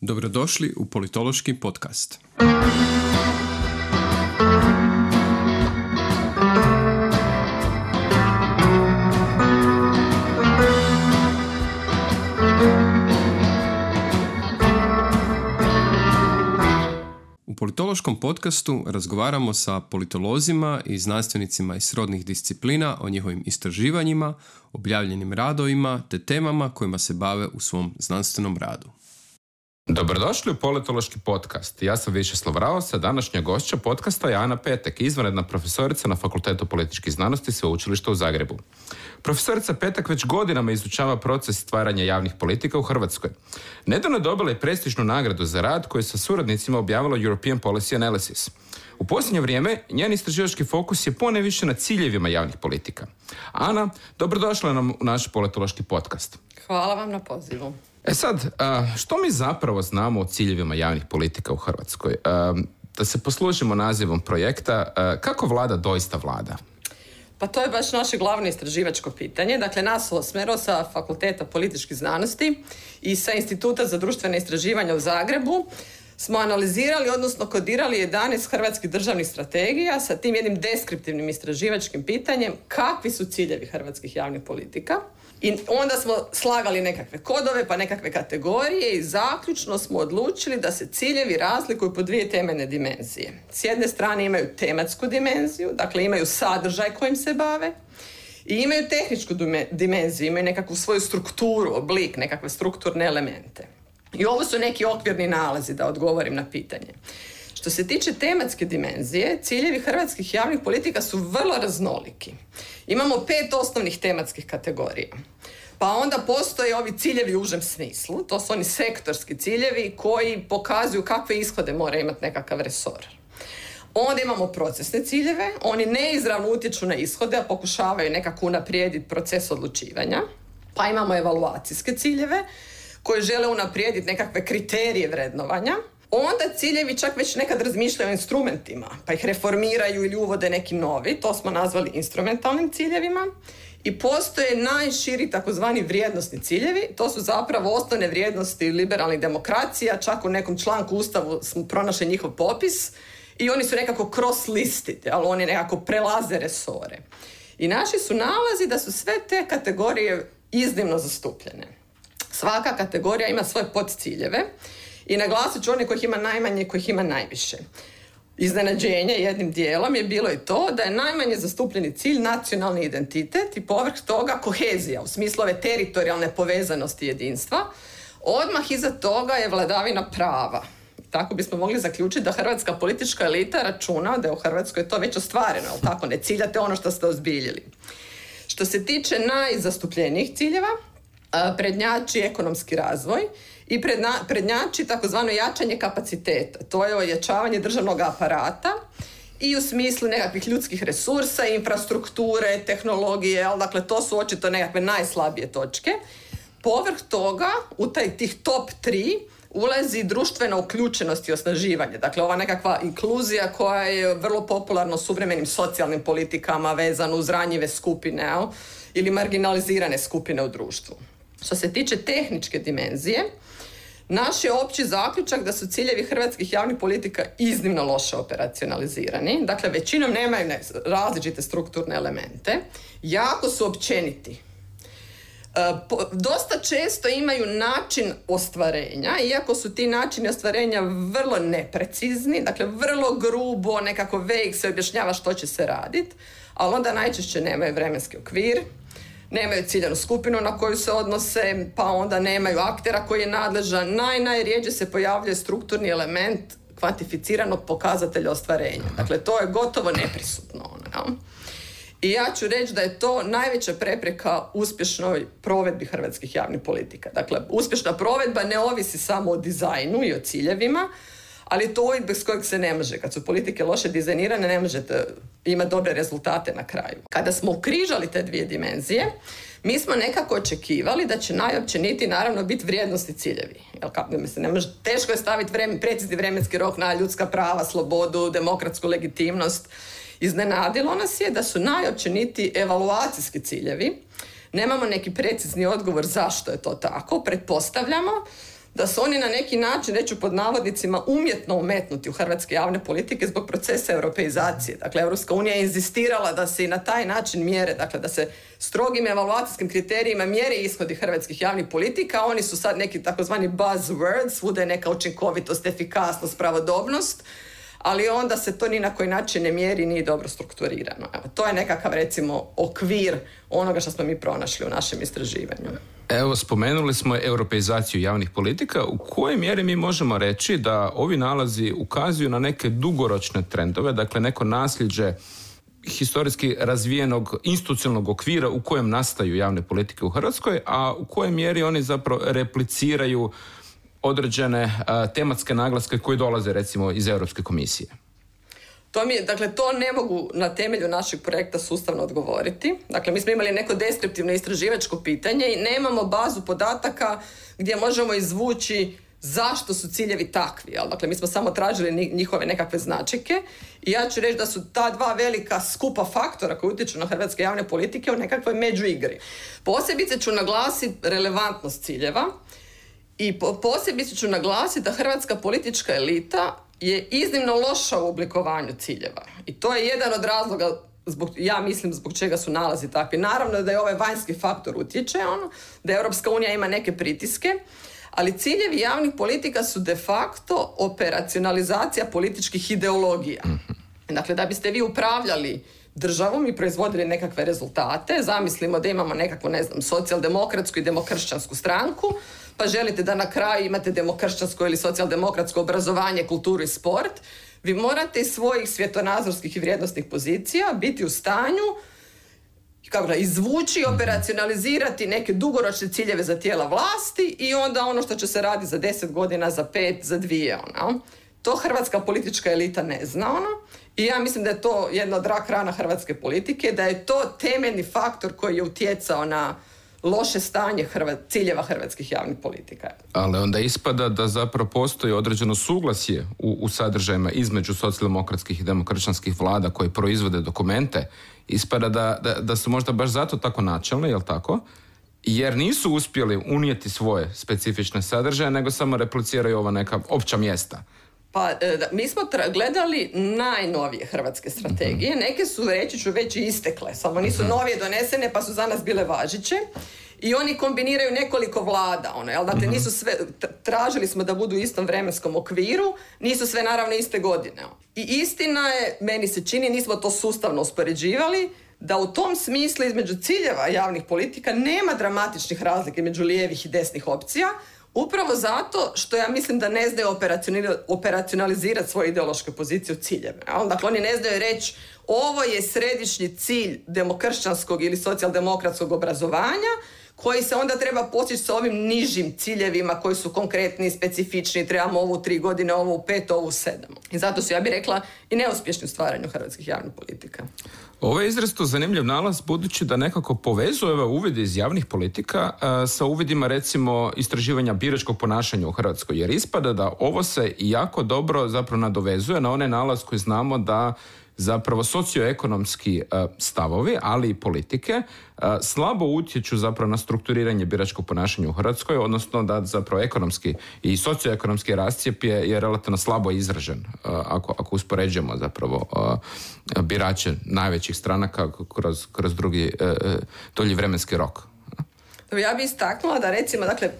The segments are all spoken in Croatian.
Dobrodošli u Politološki podcast. U politološkom podcastu razgovaramo sa politolozima i znanstvenicima iz srodnih disciplina o njihovim istraživanjima, objavljenim radovima te temama kojima se bave u svom znanstvenom radu. Dobrodošli u Politološki podcast. Ja sam Višeslav Raos, a današnja gošća podcasta je Ana Petek, izvanredna profesorica na Fakultetu političkih znanosti Sveučilišta u Zagrebu. Profesorica Petek već godinama izučava proces stvaranja javnih politika u Hrvatskoj. Nedavno je dobila i prestižnu nagradu za rad koju sa suradnicima objavilo European Policy Analysis. U posljednje vrijeme njen istraživački fokus je pone više na ciljevima javnih politika. Ana, dobrodošla nam u naš politološki podcast. Hvala vam na pozivu. E sad, što mi zapravo znamo o ciljevima javnih politika u Hrvatskoj? Da se poslužimo nazivom projekta, kako vlada doista vlada? Pa to je baš naše glavno istraživačko pitanje. Dakle, nas osmero sa Fakulteta političkih znanosti i sa Instituta za društvene istraživanja u Zagrebu smo analizirali, odnosno kodirali 11 hrvatskih državnih strategija sa tim jednim deskriptivnim istraživačkim pitanjem kakvi su ciljevi hrvatskih javnih politika. I onda smo slagali nekakve kodove, pa nekakve kategorije i zaključno smo odlučili da se ciljevi razlikuju po dvije temeljne dimenzije. S jedne strane imaju tematsku dimenziju, dakle imaju sadržaj kojim se bave, i imaju tehničku dimenziju, imaju nekakvu svoju strukturu, oblik, nekakve strukturne elemente. I ovo su neki okvirni nalazi da odgovorim na pitanje. Što se tiče tematske dimenzije, ciljevi hrvatskih javnih politika su vrlo raznoliki. Imamo pet osnovnih tematskih kategorija. Pa onda postoje ovi ciljevi u užem smislu, to su oni sektorski ciljevi koji pokazuju kakve ishode mora imati nekakav resor. Onda imamo procesne ciljeve, oni neizravno utječu na ishode, a pokušavaju nekako unaprijediti proces odlučivanja. Pa imamo evaluacijske ciljeve, koji žele unaprijediti nekakve kriterije vrednovanja, onda ciljevi čak već nekad razmišljaju o instrumentima, pa ih reformiraju ili uvode neki novi, to smo nazvali instrumentalnim ciljevima. I postoje najširi takozvani vrijednosni ciljevi, to su zapravo osnovne vrijednosti liberalnih demokracija, čak u nekom članku Ustavu smo pronašli njihov popis i oni su nekako cross listiti, ali oni nekako prelaze resore. I naši su nalazi da su sve te kategorije iznimno zastupljene. Svaka kategorija ima svoje podciljeve i naglasit ću one kojih ima najmanje i kojih ima najviše. Iznenađenje jednim dijelom je bilo i to da je najmanje zastupljeni cilj nacionalni identitet i povrh toga kohezija u smislu ove teritorijalne povezanosti jedinstva. Odmah iza toga je vladavina prava. Tako bismo mogli zaključiti da hrvatska politička elita računa da je u Hrvatskoj to već ostvareno, ali tako ne ciljate ono što ste ozbiljili. Što se tiče najzastupljenijih ciljeva, prednjači ekonomski razvoj i prednjači takozvano jačanje kapaciteta. To je ojačavanje državnog aparata i u smislu nekakvih ljudskih resursa, infrastrukture, tehnologije, ali dakle to su očito nekakve najslabije točke. Povrh toga, u taj tih top tri, ulazi društvena uključenost i osnaživanje. Dakle, ova nekakva inkluzija koja je vrlo popularna u suvremenim socijalnim politikama vezano uz ranjive skupine ili marginalizirane skupine u društvu. Što se tiče tehničke dimenzije, naš je opći zaključak da su ciljevi hrvatskih javnih politika iznimno loše operacionalizirani. Dakle, većinom nemaju različite strukturne elemente. Jako su općeniti. E, dosta često imaju način ostvarenja, iako su ti načini ostvarenja vrlo neprecizni, dakle vrlo grubo, nekako vejk se objašnjava što će se raditi, ali onda najčešće nemaju vremenski okvir, nemaju ciljanu skupinu na koju se odnose, pa onda nemaju aktera koji je nadležan. Naj, najrijeđe se pojavljuje strukturni element kvantificiranog pokazatelja ostvarenja. Dakle, to je gotovo neprisutno. Ono, I ja ću reći da je to najveća prepreka uspješnoj provedbi hrvatskih javnih politika. Dakle, uspješna provedba ne ovisi samo o dizajnu i o ciljevima, ali to uvijek bez kojeg se ne može. Kad su politike loše dizajnirane, ne možete imati dobre rezultate na kraju. Kada smo ukrižali te dvije dimenzije, mi smo nekako očekivali da će najopćeniti naravno biti vrijednosti ciljevi. Jel, kako, mislim, ne može, teško je staviti vremen, precizni vremenski rok na ljudska prava, slobodu, demokratsku legitimnost. Iznenadilo nas je da su najopćeniti evaluacijski ciljevi. Nemamo neki precizni odgovor zašto je to tako. Pretpostavljamo da su oni na neki način, reću pod navodnicima, umjetno umetnuti u hrvatske javne politike zbog procesa europeizacije. Dakle, Europska unija je inzistirala da se i na taj način mjere, dakle da se strogim evaluacijskim kriterijima mjere ishodi hrvatskih javnih politika, oni su sad neki takozvani buzzwords, svuda je neka učinkovitost, efikasnost, pravodobnost, ali onda se to ni na koji način ne mjeri, nije dobro strukturirano. Evo, to je nekakav recimo okvir onoga što smo mi pronašli u našem istraživanju. Evo, spomenuli smo europeizaciju javnih politika. U kojoj mjeri mi možemo reći da ovi nalazi ukazuju na neke dugoročne trendove, dakle neko nasljeđe historijski razvijenog institucionalnog okvira u kojem nastaju javne politike u Hrvatskoj, a u kojoj mjeri oni zapravo repliciraju određene tematske naglaske koje dolaze recimo iz Europske komisije? To mi je, dakle, to ne mogu na temelju našeg projekta sustavno odgovoriti. Dakle, mi smo imali neko deskriptivno istraživačko pitanje i nemamo bazu podataka gdje možemo izvući zašto su ciljevi takvi. Jel? Dakle, mi smo samo tražili njihove nekakve značike i ja ću reći da su ta dva velika skupa faktora koji utječu na hrvatske javne politike u nekakvoj međuigri. Posebice ću naglasiti relevantnost ciljeva i posebice ću naglasiti da hrvatska politička elita je iznimno loša u oblikovanju ciljeva. I to je jedan od razloga zbog, ja mislim zbog čega su nalazi takvi. Naravno da je ovaj vanjski faktor utječe, ono, da Europska unija ima neke pritiske, ali ciljevi javnih politika su de facto operacionalizacija političkih ideologija. Mhm. Dakle, da biste vi upravljali državom i proizvodili nekakve rezultate, zamislimo da imamo nekakvu, ne znam, socijaldemokratsku i demokršćansku stranku, pa želite da na kraju imate demokršćansko ili socijaldemokratsko obrazovanje, kulturu i sport, vi morate iz svojih svjetonazorskih i vrijednostnih pozicija biti u stanju kako da, izvući, operacionalizirati neke dugoročne ciljeve za tijela vlasti i onda ono što će se radi za deset godina, za pet, za dvije. Ono. To hrvatska politička elita ne zna. Ono. I ja mislim da je to jedna od rak rana hrvatske politike, da je to temeljni faktor koji je utjecao na loše stanje ciljeva hrvatskih javnih politika. Ali onda ispada da zapravo postoji određeno suglasje u, u sadržajima između socijaldemokratskih i demokršćanskih vlada koji proizvode dokumente. Ispada da, da, da su možda baš zato tako načelni, jel tako? Jer nisu uspjeli unijeti svoje specifične sadržaje, nego samo repliciraju ova neka opća mjesta. Pa e, mi smo gledali najnovije hrvatske strategije. Mhm. Neke su, reći ću, već istekle. Samo nisu mhm. novije donesene pa su za nas bile važiće. I oni kombiniraju nekoliko vlada. Ono, jel? Dakle, mhm. nisu sve, tražili smo da budu u istom vremenskom okviru. Nisu sve naravno iste godine. I istina je, meni se čini, nismo to sustavno uspoređivali, da u tom smislu između ciljeva javnih politika nema dramatičnih razlike među lijevih i desnih opcija, Upravo zato što ja mislim da ne znaju operacionalizirati svoje ideološke pozicije u ciljeve. Dakle, oni ne znaju reći ovo je središnji cilj demokršćanskog ili socijaldemokratskog obrazovanja koji se onda treba postići sa ovim nižim ciljevima koji su konkretni, specifični, trebamo ovu tri godine, ovu pet, ovu sedam. I zato su, ja bih rekla, i neuspješni u stvaranju hrvatskih javnih politika. Ovo je izrazito zanimljiv nalaz budući da nekako povezuje ove uvide iz javnih politika e, sa uvidima recimo istraživanja biračkog ponašanja u Hrvatskoj. Jer ispada da ovo se jako dobro zapravo nadovezuje na onaj nalaz koji znamo da zapravo socioekonomski e, stavovi, ali i politike e, slabo utječu zapravo na strukturiranje biračkog ponašanja u Hrvatskoj, odnosno da zapravo ekonomski i socioekonomski rascijep je, je relativno slabo izražen e, ako, ako uspoređujemo zapravo birače najvećih stranaka kroz, kroz drugi dolji vremenski rok. Ja bih istaknula da recimo, dakle,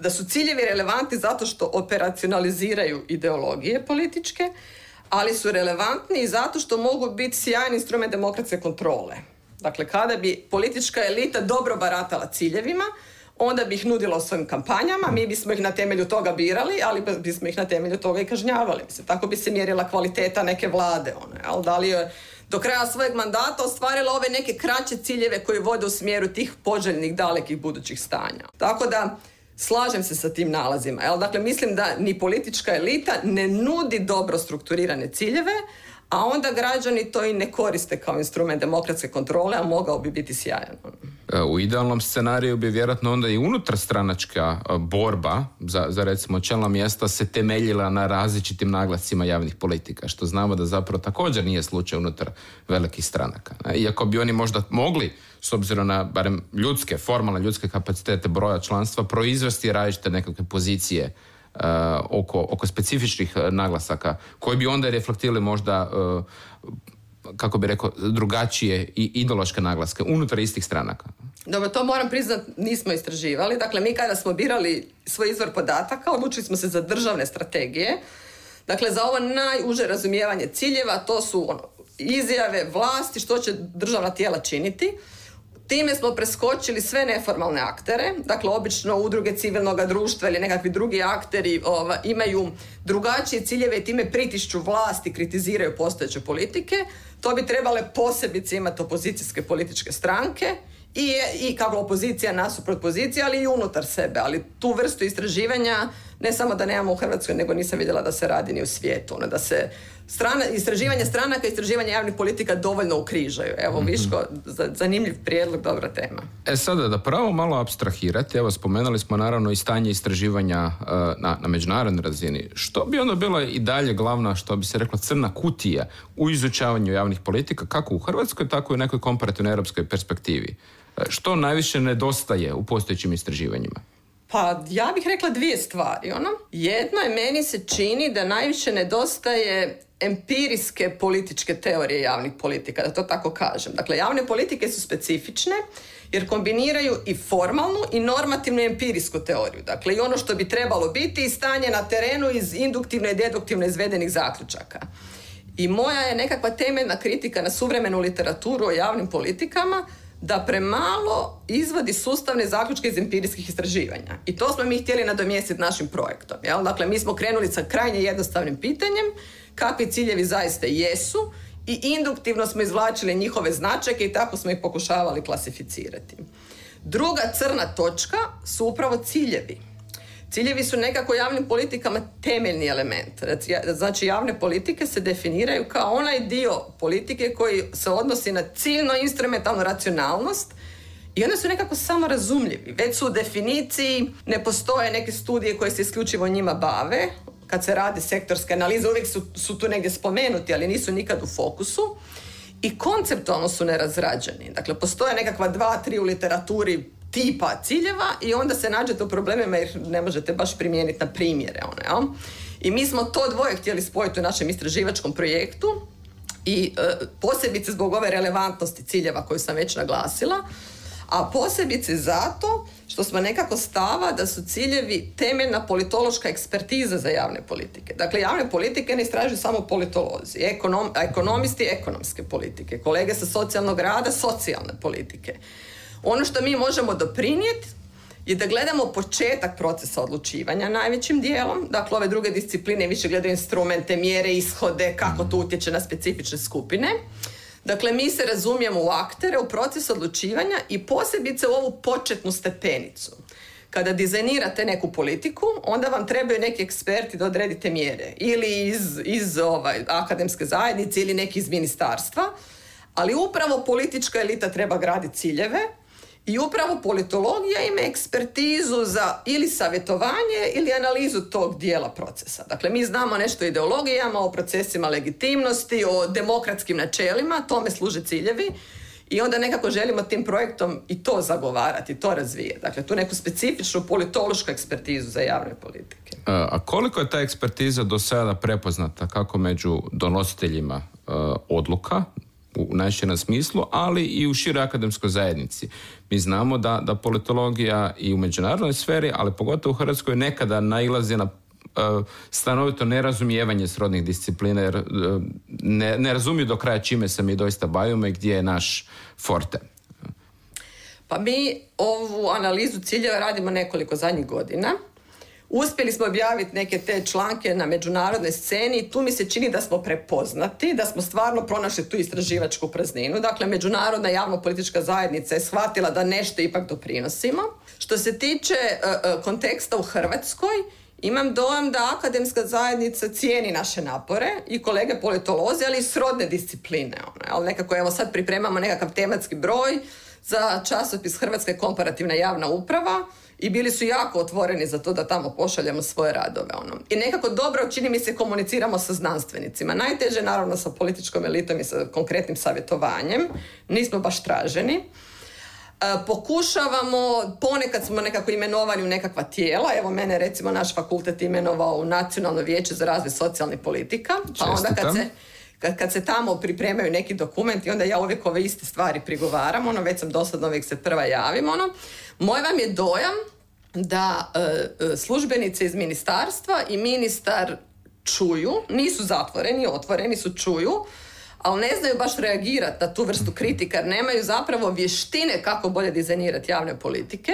da su ciljevi relevantni zato što operacionaliziraju ideologije političke, ali su relevantni zato što mogu biti sjajan instrument demokratske kontrole. Dakle, kada bi politička elita dobro baratala ciljevima, onda bi ih nudila u svojim kampanjama, mi bismo ih na temelju toga birali, ali bismo ih na temelju toga i kažnjavali. Mislim, tako bi se mjerila kvaliteta neke vlade. Ono, Da li je do kraja svojeg mandata ostvarila ove neke kraće ciljeve koji vode u smjeru tih poželjnih dalekih budućih stanja. Tako da, Slažem se sa tim nalazima. Jel? Dakle, mislim da ni politička elita ne nudi dobro strukturirane ciljeve, a onda građani to i ne koriste kao instrument demokratske kontrole, a mogao bi biti sjajan. E, u idealnom scenariju bi vjerojatno onda i unutar stranačka e, borba za, za recimo čelna mjesta se temeljila na različitim naglascima javnih politika, što znamo da zapravo također nije slučaj unutar velikih stranaka. Iako bi oni možda mogli, s obzirom na barem ljudske, formalne ljudske kapacitete broja članstva, proizvesti različite nekakve pozicije oko, oko specifičnih naglasaka koji bi onda reflektirali možda kako bi rekao, drugačije i ideološke naglaske unutar istih stranaka? Dobro, to moram priznat, nismo istraživali. Dakle, mi kada smo birali svoj izvor podataka, odlučili smo se za državne strategije. Dakle, za ovo najuže razumijevanje ciljeva, to su ono, izjave vlasti, što će državna tijela činiti. Time smo preskočili sve neformalne aktere, dakle obično udruge civilnog društva ili nekakvi drugi akteri ova, imaju drugačije ciljeve i time pritišću vlasti, kritiziraju postojeće politike. To bi trebale posebice imati opozicijske političke stranke i, i kako opozicija nasuprot pozicije, ali i unutar sebe. Ali tu vrstu istraživanja ne samo da nemamo u Hrvatskoj, nego nisam vidjela da se radi ni u svijetu. Ono, da se strana, istraživanje stranaka i istraživanje javnih politika dovoljno ukrižaju. Evo, mm Viško, zanimljiv prijedlog, dobra tema. E sada, da pravo malo abstrahirati, evo, spomenuli smo naravno i stanje istraživanja uh, na, na međunarodnoj razini. Što bi onda bila i dalje glavna, što bi se rekla, crna kutija u izučavanju javnih politika, kako u Hrvatskoj, tako i u nekoj komparativnoj europskoj perspektivi? E, što najviše nedostaje u postojećim istraživanjima? Pa ja bih rekla dvije stvari. Ono. Jedno je meni se čini da najviše nedostaje empirijske političke teorije javnih politika, da to tako kažem. Dakle, javne politike su specifične jer kombiniraju i formalnu i normativnu empirijsku teoriju. Dakle, i ono što bi trebalo biti i stanje na terenu iz induktivno i deduktivno izvedenih zaključaka. I moja je nekakva temeljna kritika na suvremenu literaturu o javnim politikama da premalo izvadi sustavne zaključke iz empirijskih istraživanja. I to smo mi htjeli nadomjestiti našim projektom. Jel? Dakle, mi smo krenuli sa krajnje jednostavnim pitanjem kakvi ciljevi zaista jesu i induktivno smo izvlačili njihove značajke i tako smo ih pokušavali klasificirati. Druga crna točka su upravo ciljevi. Ciljevi su nekako javnim politikama temeljni element. Znači javne politike se definiraju kao onaj dio politike koji se odnosi na ciljno instrumentalnu racionalnost i one su nekako samo razumljivi. Već su u definiciji, ne postoje neke studije koje se isključivo njima bave. Kad se radi sektorske analize, uvijek su, su tu negdje spomenuti, ali nisu nikad u fokusu. I konceptualno su nerazrađeni. Dakle, postoje nekakva dva, tri u literaturi tipa ciljeva i onda se nađete u problemima jer ne možete baš primijeniti na primjere. One, I mi smo to dvoje htjeli spojiti u našem istraživačkom projektu i e, posebice zbog ove relevantnosti ciljeva koju sam već naglasila, a posebice zato što smo nekako stava da su ciljevi temeljna politološka ekspertiza za javne politike. Dakle, javne politike ne istražuju samo politolozi, ekonom, ekonomisti ekonomske politike, kolege sa socijalnog rada socijalne politike. Ono što mi možemo doprinijeti je da gledamo početak procesa odlučivanja najvećim dijelom. Dakle, ove druge discipline više gledaju instrumente, mjere, ishode, kako to utječe na specifične skupine. Dakle, mi se razumijemo u aktere, u proces odlučivanja i posebice u ovu početnu stepenicu. Kada dizajnirate neku politiku, onda vam trebaju neki eksperti da odredite mjere. Ili iz, iz ovaj, akademske zajednice ili neki iz ministarstva. Ali upravo politička elita treba graditi ciljeve, i upravo politologija ima ekspertizu za ili savjetovanje ili analizu tog dijela procesa. Dakle, mi znamo nešto o ideologijama, o procesima legitimnosti, o demokratskim načelima, tome služe ciljevi i onda nekako želimo tim projektom i to zagovarati, to razvijeti. Dakle, tu neku specifičnu politološku ekspertizu za javne politike. A koliko je ta ekspertiza do sada prepoznata kako među donositeljima e, odluka, u najširem smislu, ali i u široj akademskoj zajednici. Mi znamo da, da politologija i u međunarodnoj sferi, ali pogotovo u Hrvatskoj nekada nailazi na uh, stanovito nerazumijevanje srodnih disciplina jer e, ne, ne razumiju do kraja čime se mi doista bavimo i gdje je naš forte. Pa mi ovu analizu ciljeva radimo nekoliko zadnjih godina Uspjeli smo objaviti neke te članke na međunarodnoj sceni i tu mi se čini da smo prepoznati, da smo stvarno pronašli tu istraživačku prazninu. Dakle, međunarodna javno-politička zajednica je shvatila da nešto ipak doprinosimo. Što se tiče e, e, konteksta u Hrvatskoj, imam dojam da akademska zajednica cijeni naše napore i kolege politolozi, ali i srodne discipline. Ono, ali nekako evo sad pripremamo nekakav tematski broj za časopis Hrvatska komparativna javna uprava i bili su jako otvoreni za to da tamo pošaljemo svoje radove. Ono. I nekako dobro, čini mi se, komuniciramo sa znanstvenicima. Najteže, naravno, sa političkom elitom i sa konkretnim savjetovanjem. Nismo baš traženi. E, pokušavamo, ponekad smo nekako imenovani u nekakva tijela, evo mene recimo naš fakultet imenovao u Nacionalno vijeće za razvoj socijalnih politika, pa onda kad se, kad, kad, se tamo pripremaju neki dokumenti, onda ja uvijek ove iste stvari prigovaram, ono, već sam dosadno uvijek se prva javim, ono. Moj vam je dojam da e, e, službenice iz ministarstva i ministar čuju, nisu zatvoreni, otvoreni su čuju, ali ne znaju baš reagirati na tu vrstu kritika jer nemaju zapravo vještine kako bolje dizajnirati javne politike.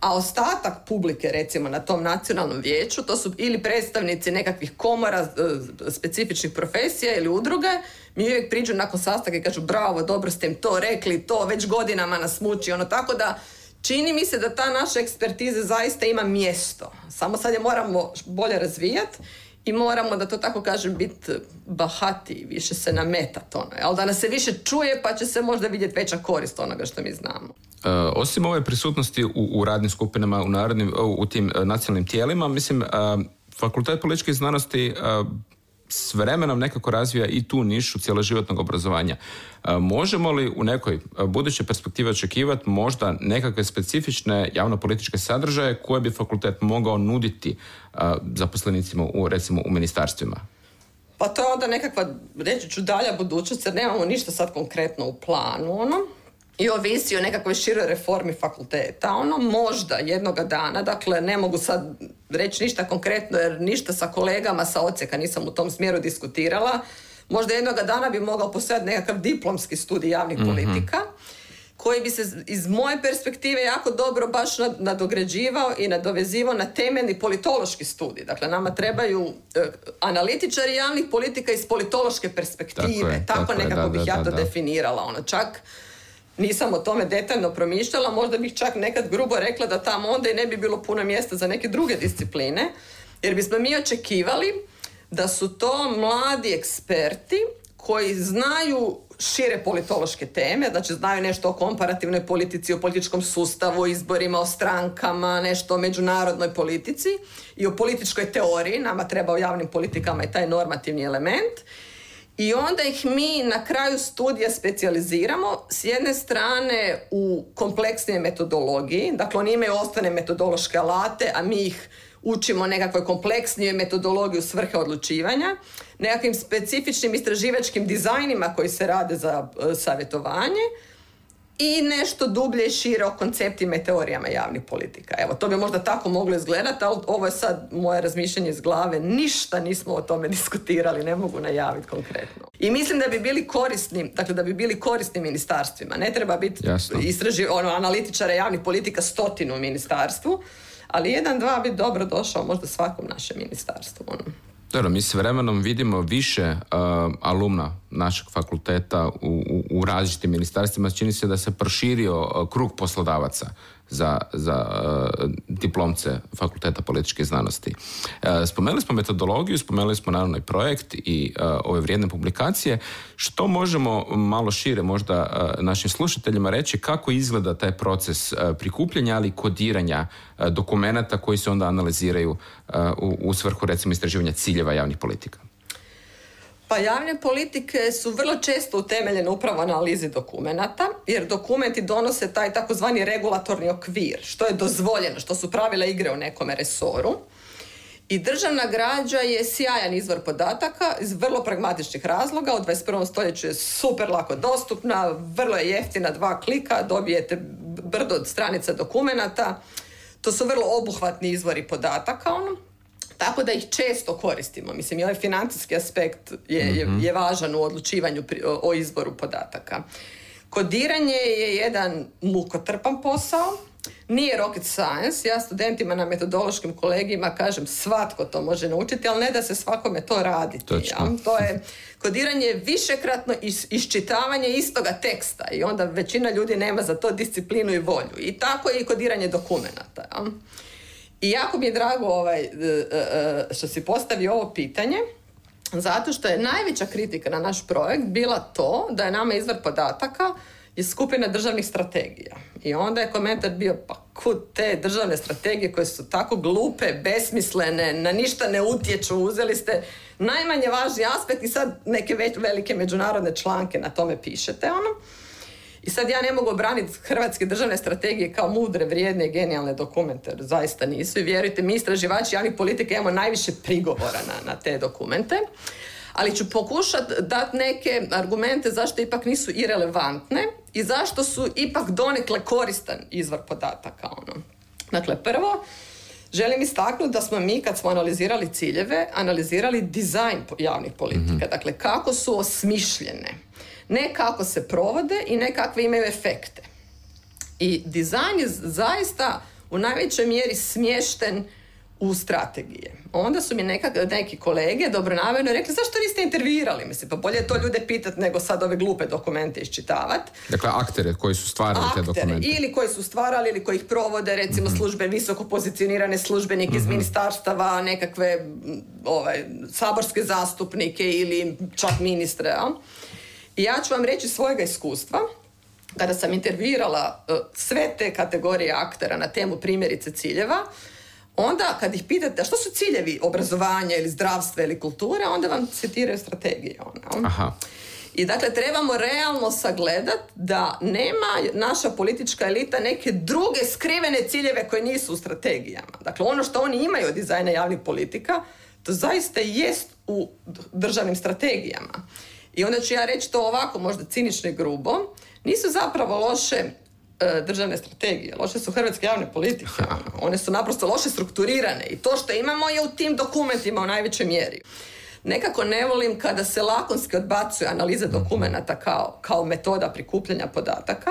A ostatak publike recimo na tom nacionalnom vijeću to su ili predstavnici nekakvih komora e, specifičnih profesija ili udruge mi uvijek priđu nakon sastanka i kažu bravo, dobro ste im to rekli, to već godinama nas muči, ono tako da čini mi se da ta naša ekspertiza zaista ima mjesto. Samo sad je moramo bolje razvijati i moramo, da to tako kažem, biti bahati, više se nametati ono. Ali da nas se više čuje pa će se možda vidjeti veća korist onoga što mi znamo. E, osim ove prisutnosti u, u radnim skupinama, u, narodnim, u tim e, nacionalnim tijelima, mislim, e, Fakultet političkih znanosti s vremenom nekako razvija i tu nišu cjeloživotnog obrazovanja. E, možemo li u nekoj e, budućoj perspektivi očekivati možda nekakve specifične javno-političke sadržaje koje bi fakultet mogao nuditi e, zaposlenicima u, recimo, u ministarstvima? Pa to je onda nekakva, reći ću, dalja budućnost, jer nemamo ništa sad konkretno u planu, ono i ovisi o nekakvoj široj reformi fakulteta. Ono možda jednoga dana, dakle ne mogu sad reći ništa konkretno jer ništa sa kolegama sa odseka nisam u tom smjeru diskutirala. Možda jednoga dana bi mogao postojati nekakav diplomski studij javnih mhm. politika koji bi se iz moje perspektive jako dobro baš nadograđivao i nadovezivao na temeljni politološki studij. Dakle, nama trebaju e, analitičari javnih politika iz politološke perspektive. Tako, nekako bih ja to definirala. Ono, čak nisam o tome detaljno promišljala, možda bih čak nekad grubo rekla da tamo onda i ne bi bilo puno mjesta za neke druge discipline, jer bismo mi očekivali da su to mladi eksperti koji znaju šire politološke teme, znači znaju nešto o komparativnoj politici, o političkom sustavu, o izborima, o strankama, nešto o međunarodnoj politici i o političkoj teoriji, nama treba u javnim politikama i taj normativni element i onda ih mi na kraju studija specijaliziramo s jedne strane u kompleksnije metodologiji, dakle oni imaju ostane metodološke alate, a mi ih učimo nekakvoj kompleksnijoj metodologiji u svrhe odlučivanja, nekakvim specifičnim istraživačkim dizajnima koji se rade za e, savjetovanje i nešto dublje i šire o konceptima i teorijama javnih politika. Evo, to bi možda tako moglo izgledati, ali ovo je sad moje razmišljanje iz glave. Ništa nismo o tome diskutirali, ne mogu najaviti konkretno. I mislim da bi bili korisni, dakle da bi bili korisni ministarstvima. Ne treba biti istraži, ono, analitičara javnih politika stotinu u ministarstvu, ali jedan, dva bi dobro došao možda svakom našem ministarstvu. Ono. Dobro, mi s vremenom vidimo više uh, alumna našeg fakulteta u, u, u različitim ministarstvima. Čini se da se proširio uh, krug poslodavaca za, za uh, diplomce Fakulteta političkih znanosti. Uh, spomenuli smo metodologiju, spomenuli smo naravno i projekt i uh, ove vrijedne publikacije. Što možemo malo šire možda našim slušateljima reći kako izgleda taj proces prikupljanja ali i kodiranja dokumenata koji se onda analiziraju u, u svrhu recimo istraživanja ciljeva javnih politika? Pa javne politike su vrlo često utemeljene upravo na analizi dokumenata, jer dokumenti donose taj takozvani regulatorni okvir, što je dozvoljeno, što su pravila igre u nekome resoru. I državna građa je sjajan izvor podataka iz vrlo pragmatičnih razloga. U 21. stoljeću je super lako dostupna, vrlo je jeftina, dva klika, dobijete brdo od stranica dokumenata. To su vrlo obuhvatni izvori podataka. Ono. Tako da ih često koristimo. Mislim, i ovaj financijski aspekt je, je, mhm. je važan u odlučivanju o, izboru podataka. Kodiranje je jedan mukotrpan posao, nije rocket science, ja studentima na metodološkim kolegijima kažem svatko to može naučiti, ali ne da se svakome to raditi. Ja? To je kodiranje višekratno is, iščitavanje istoga teksta i onda većina ljudi nema za to disciplinu i volju. I tako je i kodiranje dokumenata. Ja? I jako mi je drago ovaj, e, e, e, što si postavi ovo pitanje, zato što je najveća kritika na naš projekt bila to da je nama izvor podataka je skupina državnih strategija. I onda je komentar bio, pa kud te državne strategije koje su tako glupe, besmislene, na ništa ne utječu, uzeli ste najmanje važni aspekt i sad neke velike međunarodne članke na tome pišete, ono. I sad ja ne mogu obraniti hrvatske državne strategije kao mudre, vrijedne i genijalne dokumente, zaista nisu. I vjerujte, mi istraživači javnih politika imamo najviše prigovora na, na te dokumente. Ali ću pokušati dati neke argumente zašto ipak nisu irelevantne i zašto su ipak donekle koristan izvor podataka. Ono. Dakle, prvo, želim istaknuti da smo mi kad smo analizirali ciljeve, analizirali dizajn javnih politika. Mhm. Dakle, kako su osmišljene ne kako se provode i ne kakve imaju efekte. I dizajn je zaista u najvećoj mjeri smješten u strategije. Onda su mi neki kolege dobronamjerno rekli zašto niste intervirali? Mislim, pa bolje je to ljude pitati nego sad ove glupe dokumente iščitavati. Dakle, aktere koji su stvarali te dokumente. Ili koji su stvarali ili koji ih provode, recimo mm službe, visoko pozicionirane službenike iz mhm. ministarstava, nekakve ovaj, saborske zastupnike ili čak ministre. Ja? Ja ću vam reći svojega iskustva, kada sam intervirala e, sve te kategorije aktera na temu primjerice ciljeva, onda kad ih pitate što su ciljevi obrazovanja ili zdravstva ili kulture, onda vam citiraju strategije. Ono. Aha. I dakle, trebamo realno sagledat da nema naša politička elita neke druge skrivene ciljeve koje nisu u strategijama. Dakle, ono što oni imaju od dizajna javnih politika, to zaista jest u državnim strategijama. I onda ću ja reći to ovako, možda cinično i grubo, nisu zapravo loše e, državne strategije, loše su hrvatske javne politike. One su naprosto loše strukturirane i to što imamo je u tim dokumentima u najvećoj mjeri. Nekako ne volim kada se lakonski odbacuje analiza dokumenata kao, kao metoda prikupljanja podataka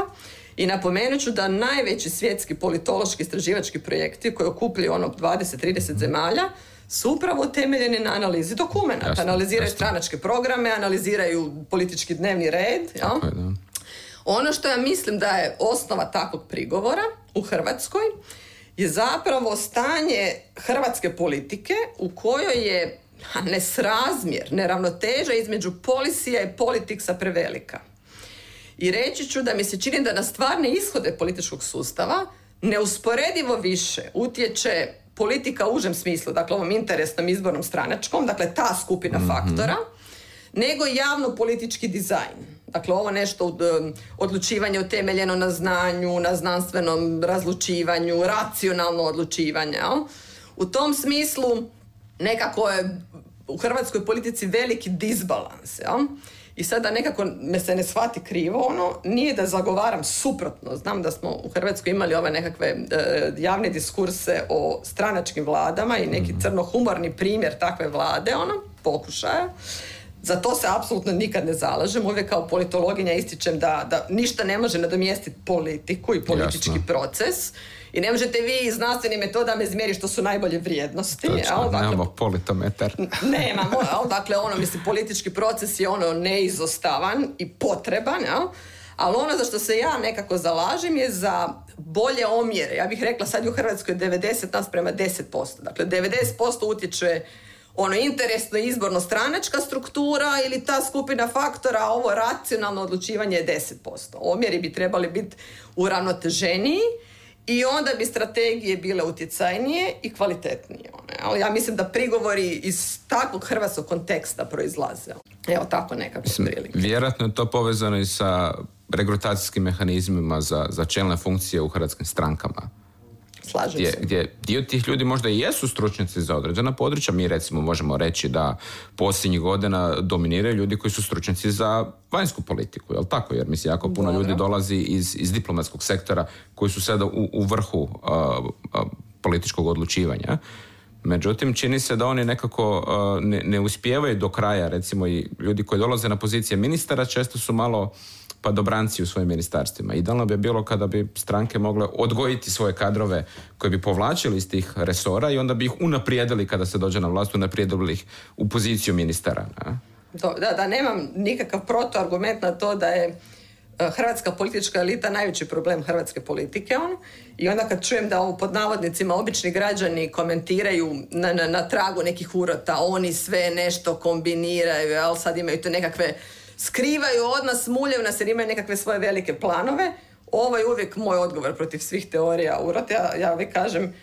i napomenut ću da najveći svjetski politološki istraživački projekti koji okupljaju ono 20-30 zemalja su upravo temeljeni na analizi dokumenta. Analiziraju stranačke programe, analiziraju politički dnevni red. Ja? Ono što ja mislim da je osnova takvog prigovora u Hrvatskoj je zapravo stanje hrvatske politike u kojoj je nesrazmjer, neravnoteža između polisija i politiksa prevelika. I reći ću da mi se čini da na stvarne ishode političkog sustava neusporedivo više utječe politika u užem smislu, dakle ovom interesnom izbornom stranačkom, dakle ta skupina mhm. faktora, nego javno-politički dizajn. Dakle, ovo nešto um, odlučivanje utemeljeno na znanju, na znanstvenom razlučivanju, racionalno odlučivanje. U tom smislu nekako je u hrvatskoj politici veliki disbalans. Jel? I sada nekako me se ne shvati krivo, ono, nije da zagovaram suprotno. Znam da smo u Hrvatskoj imali ove nekakve e, javne diskurse o stranačkim vladama i neki mhm. crnohumorni primjer takve vlade, ono, pokušaja. Za to se apsolutno nikad ne zalažem. Uvijek kao politologinja ističem da, da ništa ne može nadomjestiti politiku i politički proces. I ne možete vi znanstvenim metodama izmjeriti što su najbolje vrijednosti. Točno, dakle, nemamo politometar. nemamo, dakle ono, mislim, politički proces je ono neizostavan i potreban, jel? Ali ono za što se ja nekako zalažem je za bolje omjere. Ja bih rekla sad u Hrvatskoj 90 nas prema 10%. Dakle, 90% utječe ono interesno izborno stranačka struktura ili ta skupina faktora, a ovo racionalno odlučivanje je 10%. Omjeri bi trebali biti uravnoteženiji i onda bi strategije bile utjecajnije i kvalitetnije. Ali ja mislim da prigovori iz takvog hrvatskog konteksta proizlaze. Evo tako nekako prilike. Vjerojatno je to povezano i sa regrutacijskim mehanizmima za, za čelne funkcije u hrvatskim strankama Slažem gdje, se. Gdje dio tih ljudi možda i jesu stručnjaci za određena područja. Mi recimo možemo reći da posljednjih godina dominiraju ljudi koji su stručnjaci za vanjsku politiku, jel tako? Jer mislim, jako puno ljudi dolazi iz, iz diplomatskog sektora koji su sada u, u vrhu političkog odlučivanja. Međutim, čini se da oni nekako ne, ne uspijevaju do kraja, recimo i ljudi koji dolaze na pozicije ministara često su malo pa dobranci u svojim ministarstvima. Idealno bi bilo kada bi stranke mogle odgojiti svoje kadrove koje bi povlačili iz tih resora i onda bi ih unaprijedili kada se dođe na vlast, unaprijedili ih u poziciju ministara. Da, da, nemam nikakav protuargument na to da je e, hrvatska politička elita najveći problem hrvatske politike on. I onda kad čujem da ovo pod navodnicima obični građani komentiraju na, na, na tragu nekih urota, oni sve nešto kombiniraju, ali sad imaju to nekakve skrivaju od nas, muljaju nas jer imaju nekakve svoje velike planove. Ovo je uvijek moj odgovor protiv svih teorija urota. Ja, ja uvijek kažem,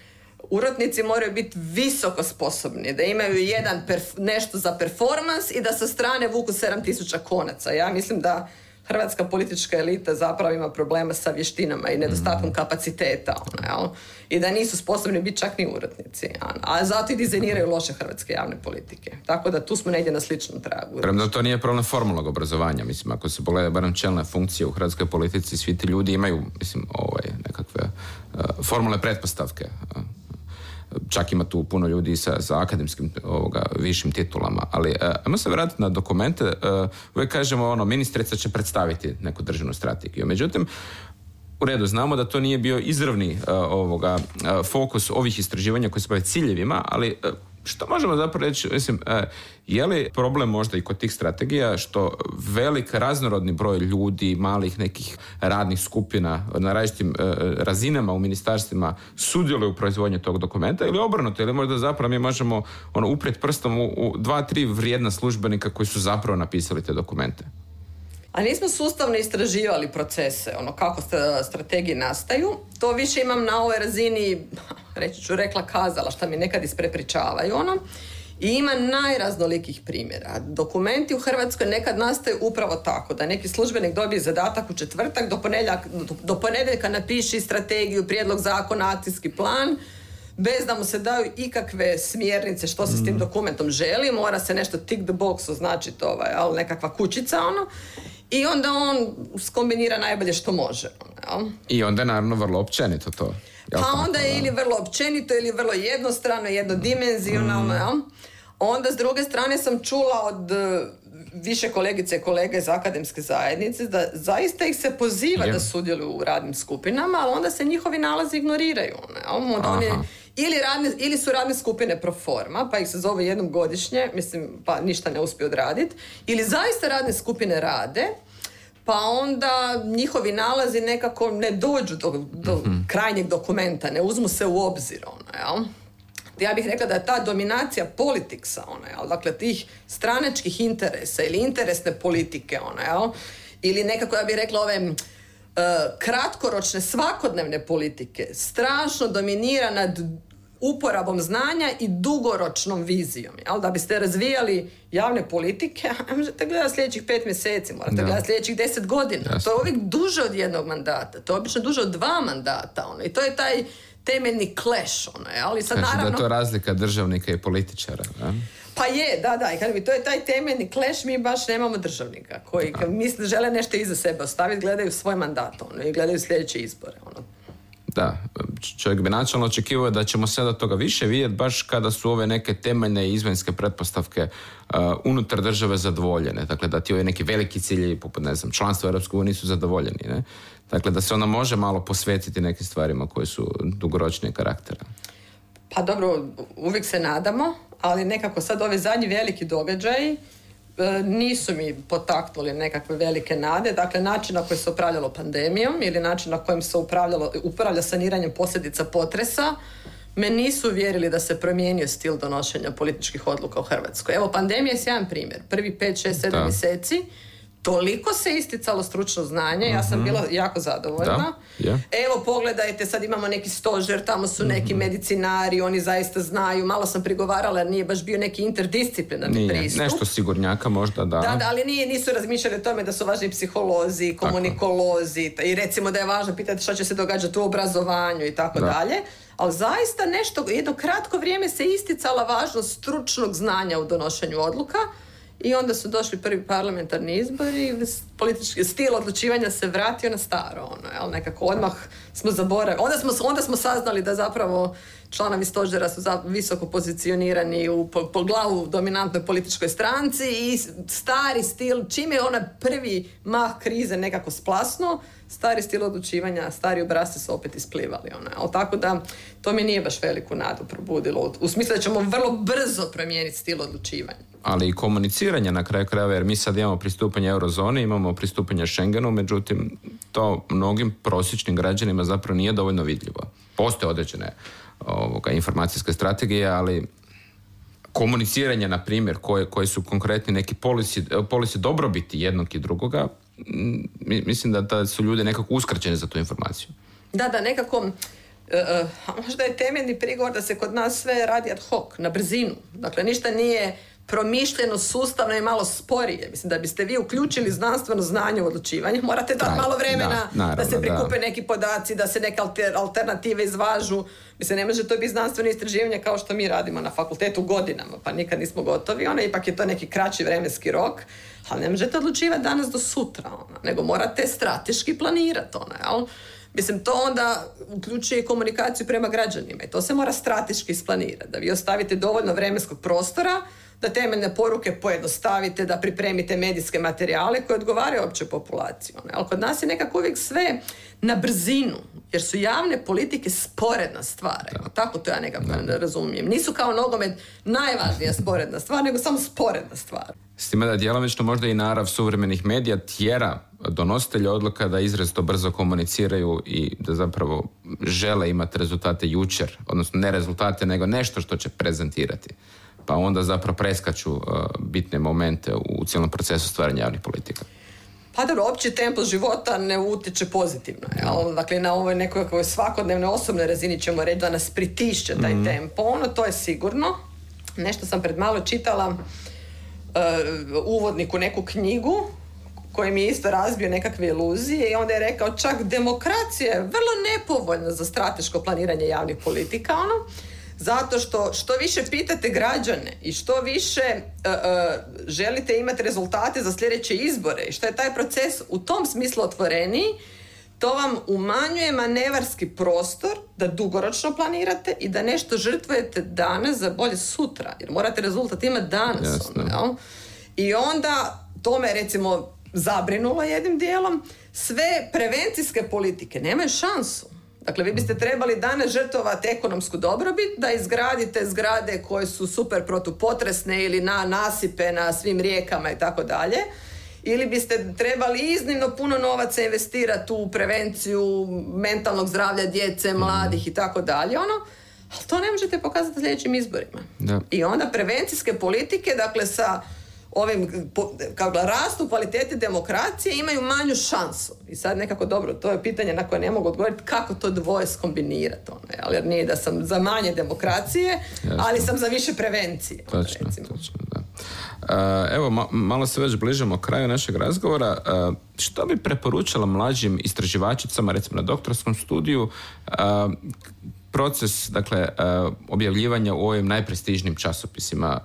urotnici moraju biti visoko sposobni, da imaju jedan nešto za performans i da sa strane vuku 7000 konaca. Ja mislim da hrvatska politička elita zapravo ima problema sa vještinama i nedostatkom mm. kapaciteta. Ono, I da nisu sposobni biti čak ni urotnici. A zato i dizajniraju loše hrvatske javne politike. Tako da tu smo negdje na sličnom tragu. Premda to nije problem formalnog obrazovanja. Mislim, ako se pogleda barem čelne funkcije u hrvatskoj politici, svi ti ljudi imaju mislim, ovaj, nekakve uh, formalne pretpostavke. Čak ima tu puno ljudi sa, sa akademskim ovoga, višim titulama, ali uh, ajmo se vratiti na dokumente, uh, uvijek kažemo ono, ministrica će predstaviti neku državnu strategiju, međutim, u redu, znamo da to nije bio izravni ovoga, fokus ovih istraživanja koji se bave ciljevima, ali što možemo zapravo reći, mislim, e, je li problem možda i kod tih strategija što velik raznorodni broj ljudi, malih nekih radnih skupina na različitim e, razinama u ministarstvima sudjeluju u proizvodnju tog dokumenta ili obrnuto, ili možda zapravo mi možemo ono, uprijeti prstom u, u dva, tri vrijedna službenika koji su zapravo napisali te dokumente? A nismo sustavno istraživali procese, ono kako strategije nastaju. To više imam na ovoj razini, reći ću, rekla kazala, šta mi nekad isprepričavaju ono. I ima najraznolikih primjera. Dokumenti u Hrvatskoj nekad nastaju upravo tako, da neki službenik dobije zadatak u četvrtak, do, do ponedjeljka napiši strategiju, prijedlog zakona, akcijski plan, bez da mu se daju ikakve smjernice što se s tim mm. dokumentom želi, mora se nešto tick the box označiti ovaj, ali nekakva kućica ono i onda on skombinira najbolje što može. Jel? I onda je naravno vrlo općenito to. Pa onda je ili vrlo općenito ili vrlo jednostrano, jednodimenzionalno. Mm. Onda s druge strane sam čula od e, više kolegice i kolege iz akademske zajednice da zaista ih se poziva da sudjeluju u radnim skupinama, ali onda se njihovi nalazi ignoriraju. Oni ili, radne, ili su radne skupine pro forma, pa ih se zove jednom godišnje, mislim, pa ništa ne uspiju odraditi, ili zaista radne skupine rade, pa onda njihovi nalazi nekako ne dođu do, do mhm. krajnjeg dokumenta, ne uzmu se u obzir, ono, jel? Ja bih rekla da je ta dominacija politiksa, ono, jel? Dakle, tih stranačkih interesa ili interesne politike, ono, jel? Ili nekako, ja bih rekla, ove E, kratkoročne svakodnevne politike strašno dominira nad uporabom znanja i dugoročnom vizijom. Jel? Da biste razvijali javne politike, možete gledati sljedećih pet mjeseci, morate gledati sljedećih deset godina. To je uvijek duže od jednog mandata. To je obično duže od dva mandata. Ono. I to je taj temeljni clash. Ono, ali sad, naravno... da je to razlika državnika i političara. Ne? Pa je, da, da. I kad bi to je taj temeljni kleš, mi baš nemamo državnika koji misle žele nešto iza sebe ostaviti, gledaju svoj mandat ono, i gledaju sljedeće izbore. Ono. Da, čovjek bi načalno očekivao da ćemo sada toga više vidjeti baš kada su ove neke temeljne i izvanjske pretpostavke uh, unutar države zadovoljene. Dakle, da ti ovi neki veliki ciljevi, poput ne znam, članstva u EU nisu zadovoljeni. Ne? Dakle, da se ona može malo posvetiti nekim stvarima koje su dugoročnije karaktera. Pa dobro, uvijek se nadamo, ali nekako sad ove zadnji veliki događaji nisu mi potaknuli nekakve velike nade. Dakle, način na koji se upravljalo pandemijom ili način na kojem se upravljalo, upravlja saniranjem posljedica potresa me nisu uvjerili da se promijenio stil donošenja političkih odluka u Hrvatskoj. Evo, pandemija je jedan primjer. Prvi 5, 6, 7 mjeseci toliko se isticalo stručno znanje, ja sam mhm. bila jako zadovoljna. Evo pogledajte, sad imamo neki stožer, tamo su neki mm medicinari, oni zaista znaju, malo sam prigovarala, nije baš bio neki interdisciplinarni nije. pristup. Nešto sigurnjaka možda, da. Da, da ali nije, nisu razmišljali o tome da su važni psiholozi, komunikolozi i recimo da je važno pitati što će se događati u obrazovanju i tako dalje. Ali zaista nešto, jedno kratko vrijeme se isticala važnost stručnog znanja u donošenju odluka, i onda su došli prvi parlamentarni izbori politički stil odlučivanja se vratio na staro. Ono, jel? Nekako odmah smo zaboravili. Onda smo, onda smo saznali da zapravo članovi stožera su za, visoko pozicionirani u, po, po glavu dominantnoj političkoj stranci i stari stil, čim je ona prvi mah krize nekako splasno, stari stil odlučivanja, stari obrasci su opet isplivali. Ona. Tako da to mi nije baš veliku nadu probudilo. U smislu da ćemo vrlo brzo promijeniti stil odlučivanja. Ali i komuniciranje na kraju krajeva, jer mi sad imamo pristupanje eurozoni, imamo pristupanje Schengenu, međutim to mnogim prosječnim građanima zapravo nije dovoljno vidljivo. Postoje određene ovoga, informacijske strategije, ali komuniciranje, na primjer, koje, koji su konkretni neki polisi, polisi dobrobiti jednog i drugoga, mislim da, da su ljudi nekako uskraćeni za tu informaciju. Da, da, nekako, uh, možda je temeljni prigovor da se kod nas sve radi ad hoc, na brzinu. Dakle, ništa nije promišljeno, sustavno i malo sporije. Mislim, da biste vi uključili znanstveno znanje u odlučivanje, morate dati malo vremena da, se prikupe neki podaci, da se neke alternative izvažu. Mislim, ne može to biti znanstveno istraživanje kao što mi radimo na fakultetu godinama, pa nikad nismo gotovi. Ono, ipak je to neki kraći vremenski rok, ali ne možete odlučivati danas do sutra, ono, nego morate strateški planirati, ono, jel? Mislim, to onda uključuje i komunikaciju prema građanima i to se mora strateški isplanirati, da vi ostavite dovoljno vremenskog prostora da temeljne poruke pojednostavite, da pripremite medijske materijale koje odgovaraju opće populaciji. Ono, ali kod nas je nekako uvijek sve na brzinu, jer su javne politike sporedna stvar. Evo, tako to ja nekako da. razumijem. Nisu kao nogomet najvažnija sporedna stvar, nego samo sporedna stvar. S time da djelomično možda i narav suvremenih medija tjera donositelja odluka da izrazito brzo komuniciraju i da zapravo žele imati rezultate jučer, odnosno ne rezultate, nego nešto što će prezentirati pa onda zapravo preskaču uh, bitne momente u cijelom procesu stvaranja javnih politika. Pa dobro, opći tempo života ne utječe pozitivno. Jel? Dakle, na ovoj nekoj svakodnevnoj osobnoj razini ćemo reći da nas pritišće taj mm tempo. Ono, to je sigurno. Nešto sam pred malo čitala uh, uvodnik u neku knjigu koji mi je isto razbio nekakve iluzije i onda je rekao čak demokracija je vrlo nepovoljna za strateško planiranje javnih politika. Ono, zato što što više pitate građane i što više e, e, želite imati rezultate za sljedeće izbore i što je taj proces u tom smislu otvoreniji, to vam umanjuje manevarski prostor da dugoročno planirate i da nešto žrtvujete danas za bolje sutra. Jer morate rezultat imati danas. Ono, I onda to me recimo zabrinulo jednim dijelom. Sve prevencijske politike nemaju šansu. Dakle, vi biste trebali danas žrtovati ekonomsku dobrobit da izgradite zgrade koje su super protupotresne ili na nasipe na svim rijekama i tako dalje. Ili biste trebali iznimno puno novaca investirati u prevenciju mentalnog zdravlja djece, mladih i tako dalje. Ono, ali to ne možete pokazati sljedećim izborima. Da. I onda prevencijske politike, dakle sa ovim, kao rastu kvalitete demokracije imaju manju šansu. I sad nekako dobro, to je pitanje na koje ne mogu odgovoriti kako to dvoje skombinirati. Ono, jer nije da sam za manje demokracije, ali sam za više prevencije. Točno, točno, da. Uh, evo, malo se već bližamo kraju našeg razgovora. Uh, što bi preporučala mlađim istraživačicama, recimo na doktorskom studiju, uh, proces, dakle, objavljivanja u ovim najprestižnijim časopisima,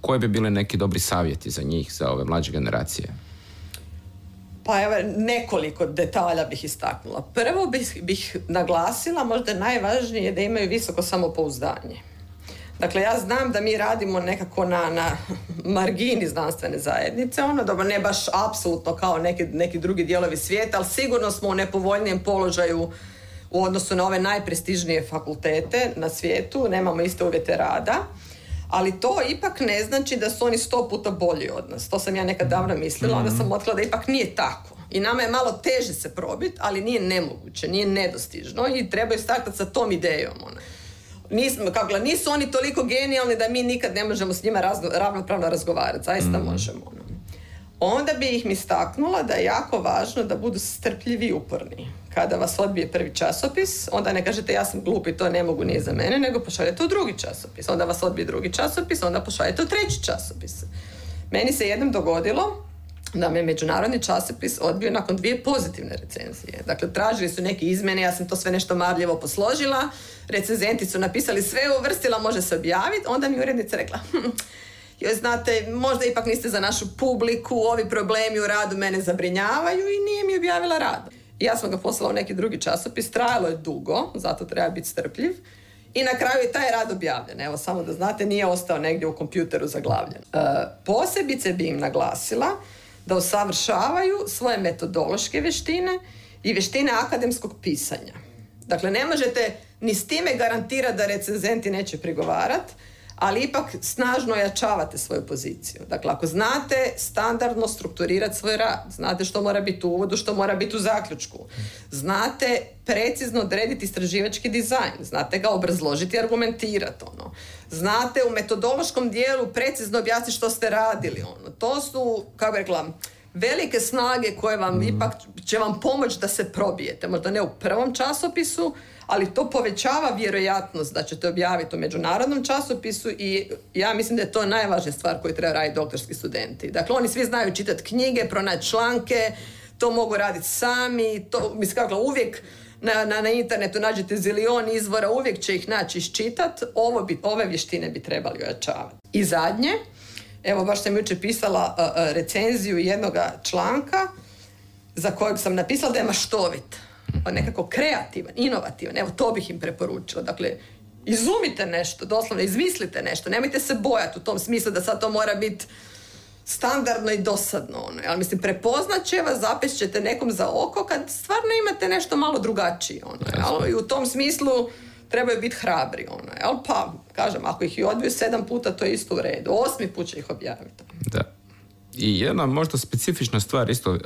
koje bi bile neki dobri savjeti za njih, za ove mlađe generacije? Pa evo, nekoliko detalja bih istaknula. Prvo bih, bih naglasila, možda najvažnije da imaju visoko samopouzdanje. Dakle, ja znam da mi radimo nekako na, na margini znanstvene zajednice, ono, dobro, ne baš apsolutno kao neki, neki drugi dijelovi svijeta, ali sigurno smo u nepovoljnijem položaju u odnosu na ove najprestižnije fakultete na svijetu, nemamo iste uvjete rada ali to ipak ne znači da su oni sto puta bolji od nas. To sam ja nekad davno mislila, onda sam otkrila da ipak nije tako. I nama je malo teže se probiti, ali nije nemoguće, nije nedostižno i trebaju startati sa tom idejom. Ona. Nismo, kako nisu oni toliko genijalni da mi nikad ne možemo s njima ravnopravno razgovarati. Zaista mm. možemo. Ono. Onda bi ih mi istaknula da je jako važno da budu strpljivi i uporni kada vas odbije prvi časopis, onda ne kažete ja sam glupi, to ne mogu, nije za mene, nego pošaljete u drugi časopis. Onda vas odbije drugi časopis, onda pošaljete u treći časopis. Meni se jednom dogodilo da me međunarodni časopis odbio nakon dvije pozitivne recenzije. Dakle, tražili su neke izmjene, ja sam to sve nešto marljivo posložila, recenzenti su napisali sve, uvrstila, može se objaviti, onda mi urednica rekla, hm, joj znate, možda ipak niste za našu publiku, ovi problemi u radu mene zabrinjavaju i nije mi objavila rad. Ja sam ga poslala u neki drugi časopis, trajalo je dugo, zato treba biti strpljiv. I na kraju je taj rad objavljen. Evo, samo da znate, nije ostao negdje u kompjuteru zaglavljen. E, posebice bi im naglasila da usavršavaju svoje metodološke vještine i vještine akademskog pisanja. Dakle, ne možete ni s time garantirati da recenzenti neće prigovarati, ali ipak snažno ojačavate svoju poziciju. Dakle, ako znate standardno strukturirati svoj rad, znate što mora biti u uvodu, što mora biti u zaključku, znate precizno odrediti istraživački dizajn, znate ga obrazložiti i argumentirati, ono. znate u metodološkom dijelu precizno objasniti što ste radili, ono. To su, kako bi rekla, velike snage koje vam mhm. ipak će vam pomoći da se probijete. Možda ne u prvom časopisu, ali to povećava vjerojatnost da ćete objaviti u međunarodnom časopisu i ja mislim da je to najvažnija stvar koju treba raditi doktorski studenti. Dakle, oni svi znaju čitati knjige, pronaći članke, to mogu raditi sami, to, mislim kako uvijek na, na, na, internetu nađete zilion izvora, uvijek će ih naći iščitat, Ovo bi, ove vještine bi trebali ojačavati. I zadnje, evo baš sam jučer pisala recenziju jednoga članka za kojeg sam napisala da je maštovit nekako kreativan, inovativan. Evo, to bih im preporučila. Dakle, izumite nešto, doslovno, izmislite nešto. Nemojte se bojati u tom smislu da sad to mora biti standardno i dosadno. Ono. Ali mislim, prepoznat će vas, zapešćete nekom za oko kad stvarno imate nešto malo drugačije. Ono, I u tom smislu trebaju biti hrabri. Ono, jel? Pa, kažem, ako ih i odbiju sedam puta, to je isto u redu. Osmi put će ih objaviti. Da. I jedna možda specifična stvar isto e,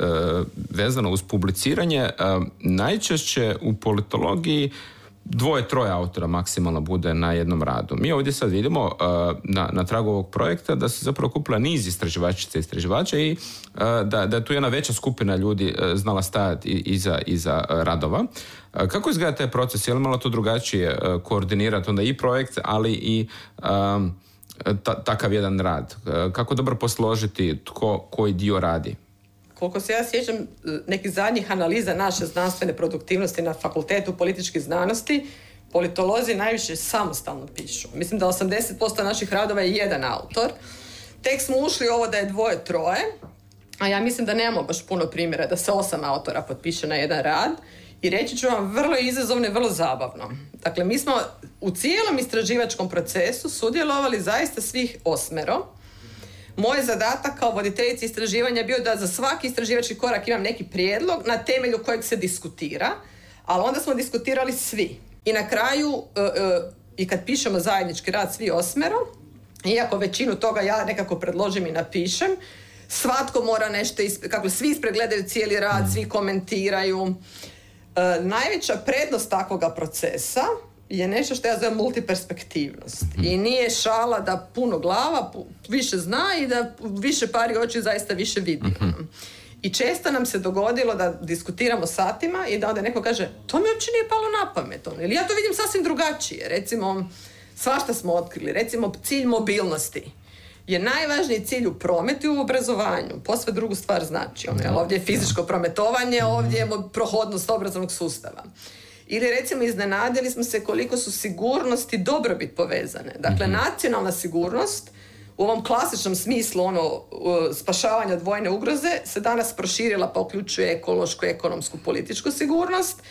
vezana uz publiciranje, e, najčešće u politologiji dvoje, troje autora maksimalno bude na jednom radu. Mi ovdje sad vidimo e, na, na tragu ovog projekta da se zapravo kupila niz istraživačica i istraživača i da, da je tu jedna veća skupina ljudi znala stajati iza, iza radova. Kako izgleda taj proces? Je li malo to drugačije koordinirati onda i projekt, ali i takav jedan rad? Kako dobro posložiti tko koji dio radi? Koliko se ja sjećam nekih zadnjih analiza naše znanstvene produktivnosti na fakultetu političkih znanosti, politolozi najviše samostalno pišu. Mislim da 80% naših radova je jedan autor. Tek smo ušli ovo da je dvoje, troje, a ja mislim da nemamo baš puno primjera da se osam autora potpiše na jedan rad i reći ću vam vrlo izazovno i vrlo zabavno. Dakle, mi smo u cijelom istraživačkom procesu sudjelovali zaista svih osmero. Moj zadatak kao voditeljica istraživanja je bio da za svaki istraživački korak imam neki prijedlog na temelju kojeg se diskutira, ali onda smo diskutirali svi. I na kraju, e, e, i kad pišemo zajednički rad svi osmero, iako većinu toga ja nekako predložim i napišem, svatko mora nešto, kako svi ispregledaju cijeli rad, svi komentiraju, E, najveća prednost takvoga procesa je nešto što ja zovem multiperspektivnost. Mhm. I nije šala da puno glava više zna i da više pari oči zaista više vidi. Mhm. I često nam se dogodilo da diskutiramo satima i da onda neko kaže to mi uopće nije palo na pamet. Ono. Ili ja to vidim sasvim drugačije. Recimo, svašta smo otkrili. Recimo, cilj mobilnosti je najvažniji cilj u prometu i u obrazovanju. Posve drugu stvar znači. Ono, ovdje je fizičko prometovanje, ovdje je prohodnost obrazovnog sustava. Ili recimo iznenadili smo se koliko su sigurnost i dobrobit povezane. Dakle, mhm. nacionalna sigurnost u ovom klasičnom smislu ono spašavanja od vojne ugroze se danas proširila pa uključuje ekološku, ekonomsku, političku sigurnost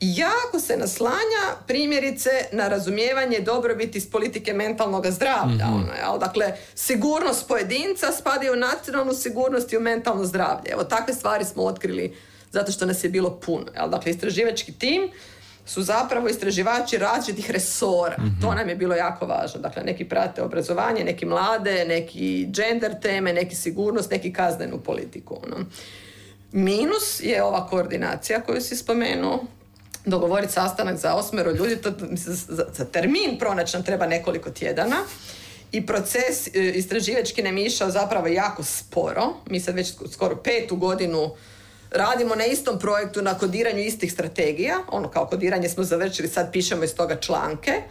jako se naslanja primjerice na razumijevanje dobrobiti iz politike mentalnog zdravlja. mm Ono, Dakle, sigurnost pojedinca spada u nacionalnu sigurnost i u mentalno zdravlje. Evo, takve stvari smo otkrili zato što nas je bilo puno. Jel? Dakle, istraživački tim su zapravo istraživači različitih resora. Mhm. To nam je bilo jako važno. Dakle, neki prate obrazovanje, neki mlade, neki gender teme, neki sigurnost, neki kaznenu politiku. Ono. Minus je ova koordinacija koju si spomenuo, dogovoriti sastanak za osmero ljudi, to, za, za termin pronaći nam treba nekoliko tjedana i proces e, istraživački nam je išao zapravo jako sporo. Mi sad već skoro petu godinu radimo na istom projektu na kodiranju istih strategija. Ono kao kodiranje smo završili, sad pišemo iz toga članke.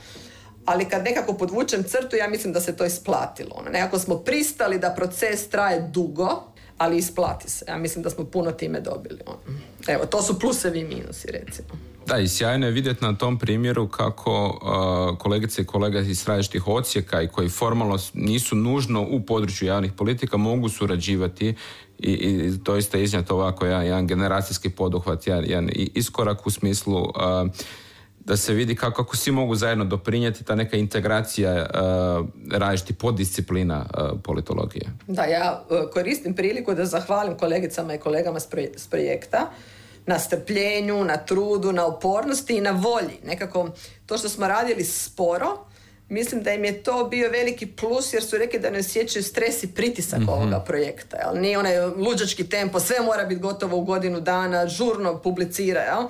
Ali kad nekako podvučem crtu, ja mislim da se to isplatilo. Ono, nekako smo pristali da proces traje dugo, ali isplati se. Ja mislim da smo puno time dobili. Ono. Evo, to su plusevi i minusi, recimo. Da, i sjajno je vidjeti na tom primjeru kako uh, kolegice i kolega iz različitih ocijeka i koji formalno nisu nužno u području javnih politika mogu surađivati i, i doista iznijeti ovako jedan, jedan generacijski poduhvat, jedan, jedan iskorak u smislu da se vidi kako, kako svi mogu zajedno doprinijeti ta neka integracija uh, različitih poddisciplina politologije. Da, ja koristim priliku da zahvalim kolegicama i kolegama s projekta na strpljenju, na trudu, na upornosti i na volji. Nekako to što smo radili sporo, mislim da im je to bio veliki plus jer su rekli da ne osjećaju stres i pritisak mm ovoga projekta. Jel? Nije onaj luđački tempo, sve mora biti gotovo u godinu dana, žurno publicira. Jel?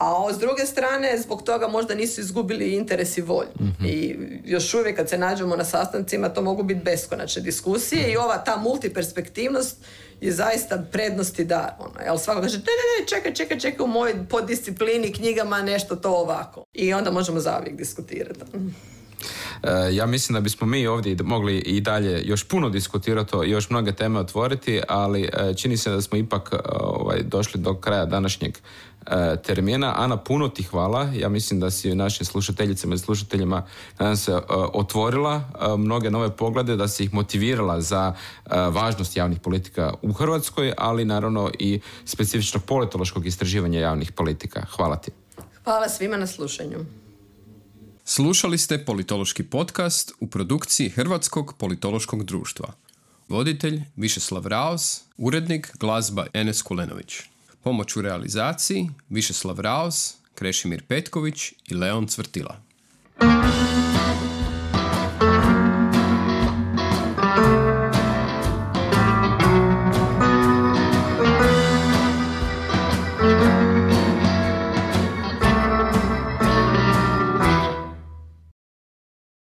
A s druge strane, zbog toga možda nisu izgubili interes i volju. Mhm. I još uvijek kad se nađemo na sastancima, to mogu biti beskonačne diskusije i ova ta multiperspektivnost je zaista prednost i dar. Ono, jel svako kaže, ne, ne, ne, čekaj, čekaj, čekaj, u mojoj poddisciplini, knjigama, nešto to ovako. I onda možemo zauvijek diskutirati. E, ja mislim da bismo mi ovdje mogli i dalje još puno diskutirati i još mnoge teme otvoriti, ali e, čini se da smo ipak e, ovaj, došli do kraja današnjeg termina. Ana, puno ti hvala. Ja mislim da si našim slušateljicama i slušateljima nadam se otvorila mnoge nove poglede, da si ih motivirala za važnost javnih politika u Hrvatskoj, ali naravno i specifičnog politološkog istraživanja javnih politika. Hvala ti. Hvala svima na slušanju. Slušali ste politološki podcast u produkciji Hrvatskog politološkog društva. Voditelj Višeslav Raos, urednik glazba Enes Kulenović. Pomoć u realizaciji Višeslav Raos, Krešimir Petković i Leon Cvrtila.